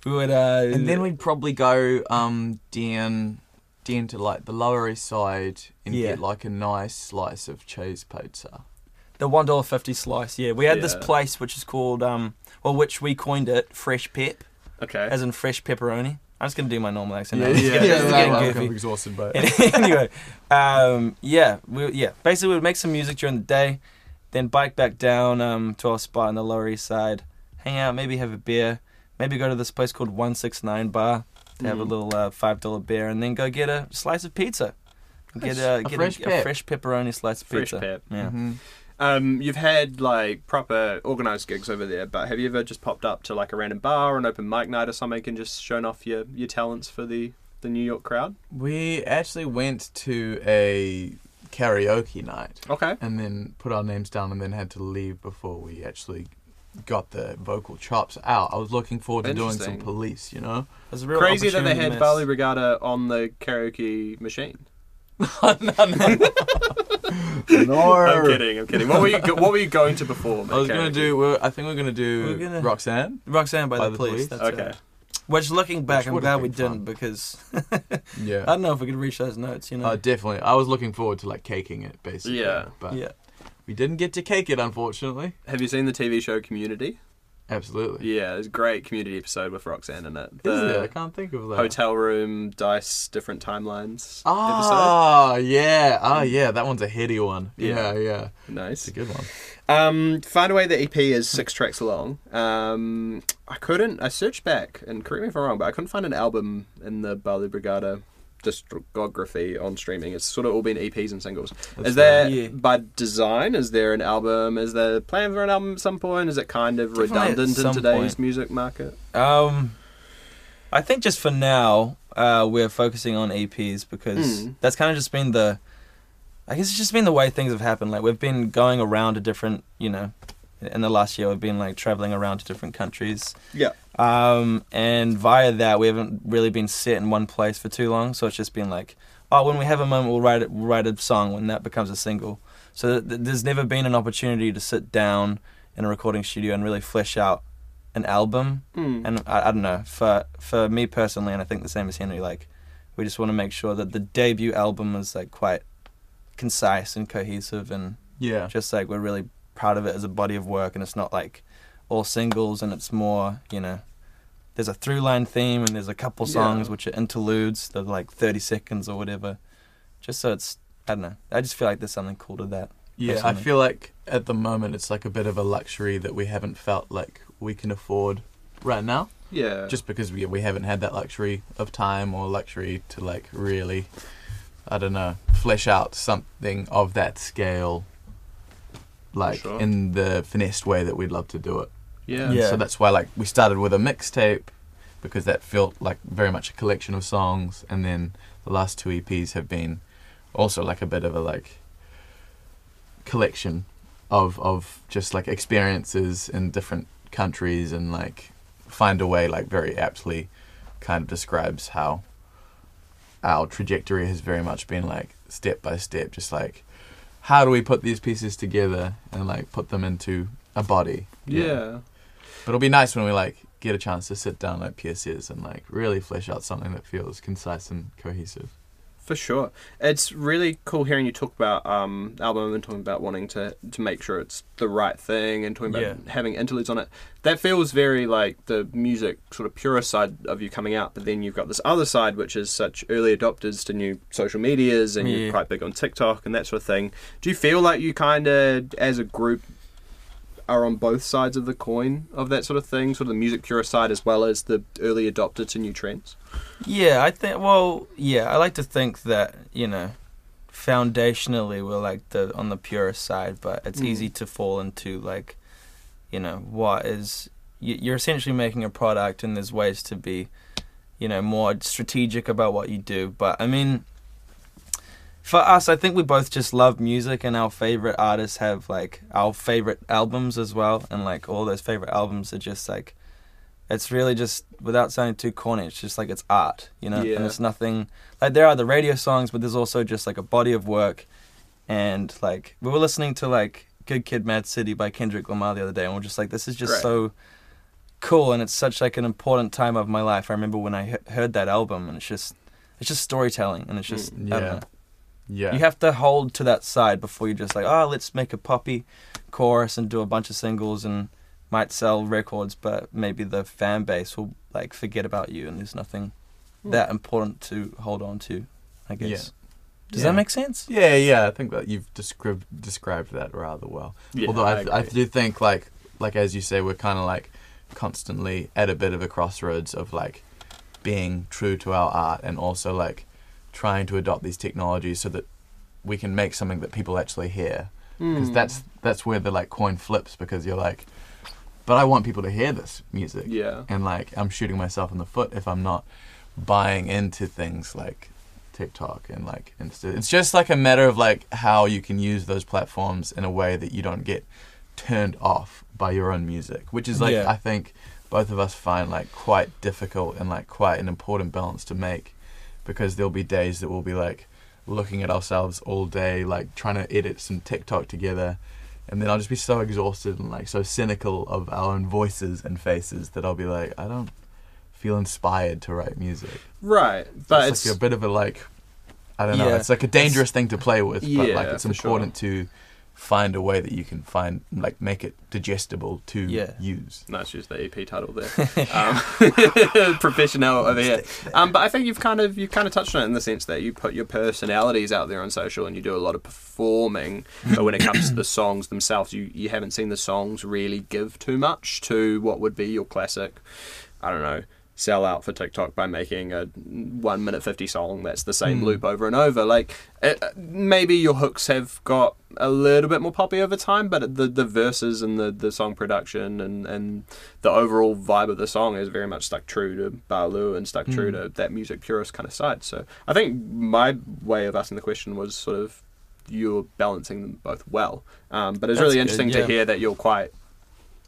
we would uh, and then we'd probably go um down down to like the Lower East Side and Yeah. get like a nice slice of cheese pizza. The one dollar fifty slice. Yeah, we had this Yeah. place which is called um, well, which we coined it Fresh Pep, Okay. as in fresh pepperoni. I'm just gonna do my normal accent. now. yeah, This is yeah, getting- this is getting I'm goofy. exhausted, but anyway, um, yeah, we yeah. Basically, we'd make some music during the day, then bike back down um, to our spot on the Lower East Side, hang out, maybe have a beer, maybe go to this place called One Six Nine Bar to have a Mm. little uh, five dollar beer, and then go get a slice of pizza. Get a, A get fresh a, pep. fresh pepperoni slice of pizza. Fresh pizza. pep. Yeah. Mhm. Um, you've had like proper organized gigs over there, but have you ever just popped up to like a random bar or an open mic night or something and just shown off your, your talents for the, the New York crowd? we actually went to a karaoke night Okay. and then put our names down and then had to leave before we actually got the vocal chops out. I was looking forward to doing some police, you know. There's a real Crazy that they had Balu Brigada on the karaoke machine. no, no. no. I'm kidding. I'm kidding. What were you go- What were you going to perform? I was at gonna do. We're, I think we're gonna do We're gonna- Roxanne. Roxanne by, By the, the police. Police? That's Okay. right. Which, looking back, Which I'm would've glad been we didn't fun. because Yeah. I don't know if we could reach those notes. You know. Uh, definitely. I was looking forward to like caking it, basically. Yeah. But yeah. we didn't get to cake it, unfortunately. Have you seen the TV show Community? Absolutely. Yeah, it's a great community episode with Roxanne in it. Is The it? I can't think of that. hotel room dice different timelines episode. Ah, yeah. Ah, yeah. That one's a heady one. Yeah. Yeah, yeah. It's Nice. a good one. Um, Find a Way the EP is six tracks long. Um, I couldn't. I searched back, and correct me if I'm wrong, but I couldn't find an album in the Balu Brigada discography on streaming. It's sort of all been EPs and singles. That's is there. Yeah. by design? Is there an album? Is there plan for an album at some point? Is it kind of Definitely redundant in today's point. music market? Um, I think just for now, uh, we're focusing on EPs because Mm. that's kind of just been the. I guess it's just been the way things have happened. Like we've been going around to different, you know, in the last year we've been like traveling around to different countries. Yeah. Um, and via that we haven't really been set in one place for too long. So it's just been like, oh, when we have a moment, we'll write it, we'll write a song when that becomes a single. So th- th- there's never been an opportunity to sit down in a recording studio and really flesh out an album Mm. and I, I don't know for for me personally and i think the same as henry like we just want to make sure that the debut album is like quite concise and cohesive, and Yeah. just like we're really proud of it as a body of work, and it's not like all singles, and it's more you know. There's a through line theme, and there's a couple Yeah. songs which are interludes that are like 30 seconds or whatever, just so it's I don't know. I just feel like there's something cool to that. Yeah, I feel like at the moment it's like a bit of a luxury that we haven't felt like we can afford right now. Yeah. Just because we we haven't had that luxury of time or luxury to like really, I don't know, flesh out something of that scale, like sure. in the finessed way that we'd love to do it. yeah. Yeah. So that's why like we started with a mixtape because that felt like very much a collection of songs, and then the last two EPs have been also like a bit of a like collection of of just like experiences in different countries and like find a way like very aptly kind of describes how our trajectory has very much been like step by step just like how do we put these pieces together and like put them into a body Yeah. but it'll be nice when we like get a chance to sit down like Pierre says and like really flesh out something that feels concise and cohesive. For sure, it's really cool hearing you talk about um, album and talking about wanting to to make sure it's the right thing and talking about Yeah. having interludes on it. That feels very like the music sort of purist side of you coming out, but then you've got this other side which is such early adopters to new social medias and you're quite big on TikTok and that sort of thing. Do you feel like you kind of as a group are on both sides of the coin of that sort of thing, sort of the music purist side as well as the early adopter to new trends? Yeah, I think. Well, yeah, I like to think that you know, foundationally we're like the on the purest side, but it's Mm. easy to fall into like, you know, what is you're essentially making a product, and there's ways to be, you know, more strategic about what you do. But I mean, for us, I think we both just love music, and our favorite artists have like our favorite albums as well, and like all those favorite albums are just like it's really just without sounding too corny it's just like it's art you know Yeah. and it's nothing like there are the radio songs but there's also just like a body of work and like we were listening to like good kid mad city by kendrick lamar the other day and we're just like this is just Great. so cool and it's such like an important time of my life i remember when i he- heard that album and it's just it's just storytelling and it's just Mm, I don't yeah. Know. Yeah. You have to hold to that side before you just like, oh, let's make a poppy chorus and do a bunch of singles and might sell records, but maybe the fan base will like forget about you and there's nothing Hmm. that important to hold on to, I guess. Yeah. Does Yeah. that make sense? Yeah, yeah, I think that you've described described that rather well. Yeah, Although I, I, agree. do think like like as you say, we're kind of like constantly at a bit of a crossroads of like being true to our art and also like trying to adopt these technologies so that we can make something that people actually hear. Because Hmm. that's that's where the like coin flips because you're like, but I want people to hear this music. yeah. and like I'm shooting myself in the foot if I'm not buying into things like TikTok and like Insta. It's just like a matter of like how you can use those platforms in a way that you don't get turned off by your own music, which is like Yeah. I think both of us find like quite difficult and like quite an important balance to make because there'll be days that we'll be like looking at ourselves all day like trying to edit some TikTok together and then I'll just be so exhausted and like so cynical of our own voices and faces that I'll be like, I don't feel inspired to write music. Right, So but it's, it's, like a bit of a like, I don't know. Yeah. It's like a dangerous thing to play with, but like it's for sure. important to find a way that you can find like make it digestible to Yeah. use. nice just the EP title there. um, professional over here. Um, but I think you've kind of you kind of touched on it in the sense that you put your personalities out there on social and you do a lot of performing. but when it comes to the songs themselves, you you haven't seen the songs really give too much to what would be your classic. I don't know. Sell out for TikTok by making a one minute fifty song that's the same Hmm. loop over and over. Like it, maybe your hooks have got a little bit more poppy over time, but the the verses and the, the song production and, and the overall vibe of the song is very much stuck true to Balu and stuck true Mm. to that music purist kind of side. So I think my way of asking the question was sort of you're balancing them both well. Um, but it's That's really good, interesting yeah. to hear that you're quite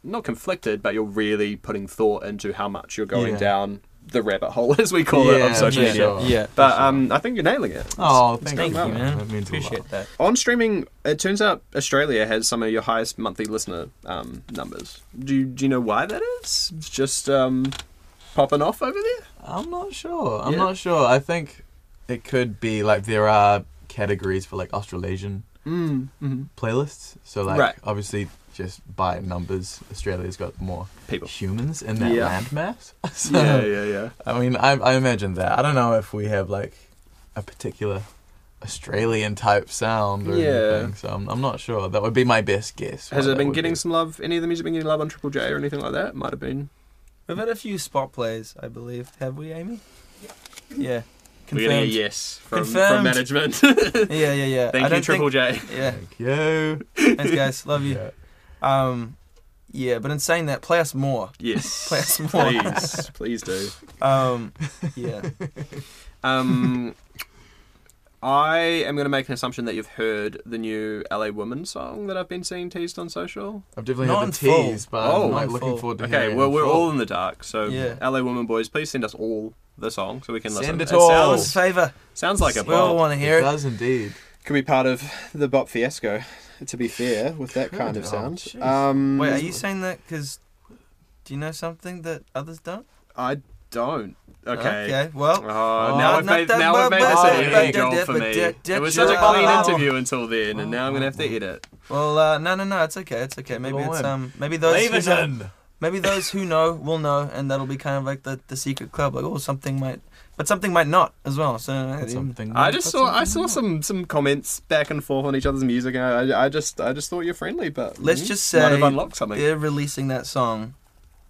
not conflicted, but you're really putting thought into how much you're going Yeah. down the rabbit hole, as we call it, Yeah, on social yeah, media. sure. yeah. But sure. um, I think you're nailing it. Oh, It's- thank, it's Thank you, well. man. That means a lot. Appreciate that. On streaming, it turns out Australia has some of your highest monthly listener um, numbers. Do you, do you know why that is? It's just um, popping off over there. I'm not sure. I'm Yeah. not sure. I think it could be like there are categories for like Australasian Mm, mm playlists. So like Right. obviously just by numbers, Australia's got more People. humans in that Yeah. landmass. So, Yeah, yeah, yeah. I mean, I, I imagine that. I don't know if we have like a particular Australian type sound or Yeah. anything. So I'm, I'm not sure. That would be my best guess. Has it been getting be. some love? Any of the music been getting love on Triple J or anything like that? Might have been. We've had a few spot plays, I believe. Have we, Amy? Yeah. We're getting a Confirmed. yes from, from management. Yeah, yeah, yeah. Thank I you, Triple think, J. Yeah. Thank you. Thanks, guys. Love you. Yeah. Um, yeah, but in saying that, play us more. Yes. Play us more. Please, please do. Um, yeah. Um, I am going to make an assumption that you've heard the new LA Woman song that I've been seeing teased on social. I've definitely Not heard in the full. tease, but Oh. I'm Not like looking full. forward to Okay, hearing well, it in we're full. all in the dark, so Yeah. LA Woman boys, please send us all the song so we can listen. Send it It all. Sounds, us a favour. sounds like a We all want to hear It it. does indeed. Could be part of the bop fiasco, to be fair, with that kind of Oh, sound. jeez. um, Wait, are you saying that because do you know something that others don't? I don't. Okay. Okay. Well, Oh, Oh, now I've made, now I've made this but- an but- easy job for but- me. but- It was such a clean but- interview until then, and now I'm gonna have to edit. well, uh, no, no, no. It's okay. It's okay. Maybe it's um, maybe those Leave who it know, in. maybe those who know will know, and that'll be kind of like the, the secret club. Like, oh, something might, but something might not as well. So something. I just that's saw I saw some some comments back and forth on each other's music, and I, I just I just thought you're friendly, but Let's mm, just might say have unlocked something. they're releasing that song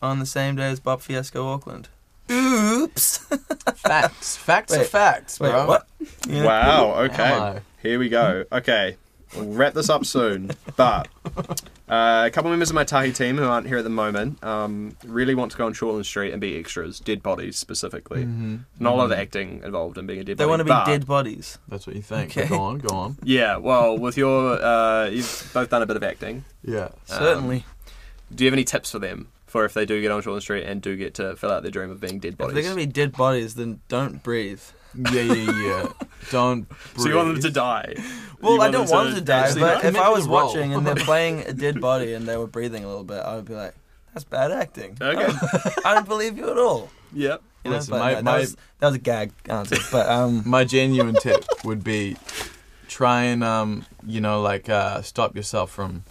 on the same day as Bob Fiasco Auckland. Oops. Facts. Facts are facts, Wait, bro. what? Yeah. Wow. Okay. I? Here we go. Okay. We'll wrap this up soon. But uh, a couple members of my Tahi team who aren't here at the moment um, really want to go on Shortland Street and be extras, dead bodies specifically. Mhm. Not a lot of Mhm. acting involved in being a dead They body. want to be but- dead bodies. That's what you think. Okay. Go on, go on. Yeah, well, with your. Uh, you've both done a bit of acting. Yeah. Um, Certainly. Do you have any tips for them for if they do get on Shortland Street and do get to fill out their dream of being dead bodies? if they're gonna be dead bodies, then don't breathe. Yeah, yeah, yeah. Don't. so you want them to die? Well, I don't want them to die, actually but if I was watching and they're playing a dead body and they were breathing a little bit, I would be like, "That's bad acting." Okay. I don't believe you at all. Yep. You know, Listen, my- no, that, my- was, that was a gag answer. But um, My genuine tip would be try and um, you know, like uh, stop yourself from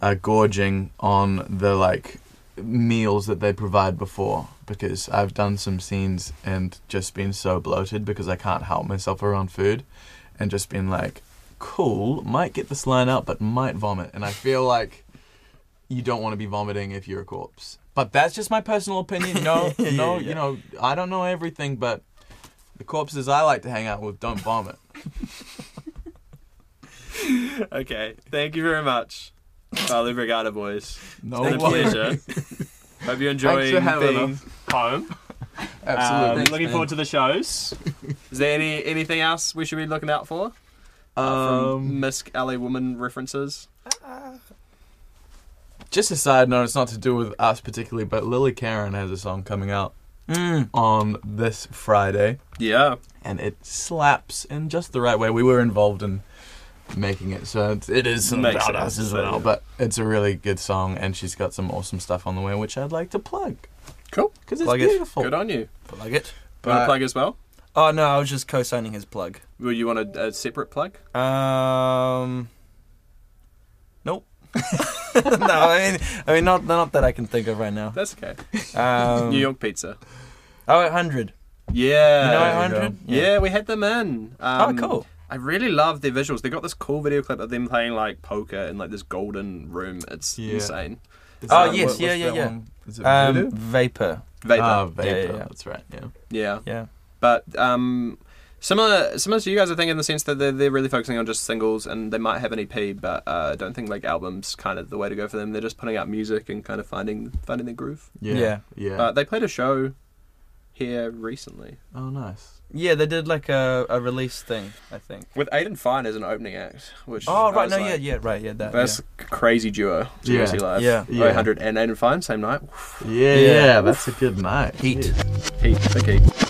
uh, gorging on the like meals that they provide before because I've done some scenes and just been so bloated because I can't help myself around food and just been like cool might get this line out but might vomit and I feel like you don't want to be vomiting if you're a corpse but that's just my personal opinion no Yeah, no yeah. you know I don't know everything but the corpses I like to hang out with don't vomit Okay. Thank you very much. Balu Brigada boys. no It's been a pleasure. Hope you're enjoying for having being us. home. absolutely Um, looking forward to the shows. Is there any anything else we should be looking out for? Uh, from um, Miss LA Woman references. just a side note it's not to do with us particularly but Lily Karen has a song coming out mm, on this Friday Yeah. and it slaps in just the right way. We were involved in making it, so it's, it is some Makes about us sense, as well. yeah. But it's a really good song, and she's got some awesome stuff on the way, which I'd like to plug Cool. because it's Plug it. beautiful. Good on you. plug it. Do you want to plug as well? Oh no, I was just co-signing his plug. Will you want a, a separate plug? Um, nope. no, I mean, I mean, not not that I can think of right now. That's okay. Um, New York Pizza. Oh, 800. Yeah. You know there you 800? Yeah, we had them in. Um, oh, cool. I really love their visuals. They got this cool video clip of them playing like poker in like this golden room. It's Yeah. insane. Is Oh, that- yes, what- yeah, yeah, yeah. one? Is it Um, vapor. Vapor. Ah, Vapor. Yeah, yeah, yeah. That's right. Yeah. yeah. Yeah. But um, similar, similar to you guys, I think, in the sense that they're, they're really focusing on just singles, and they might have an EP, but uh, I don't think like albums kind of the way to go for them. They're just putting out music and kind of finding finding their groove. Yeah. Yeah. Yeah. But they played a show here recently oh, nice. Yeah, they did like a, a release thing, I think. with Aiden Fine as an opening act. Which Oh, right. No, like, yeah, yeah, right. Yeah, that. That's a crazy duo. to Yeah. go live. Yeah. Yeah. 800 and Aiden Fine same night. Yeah, Yeah. yeah. That's a good night. Heat. Heat, big heat.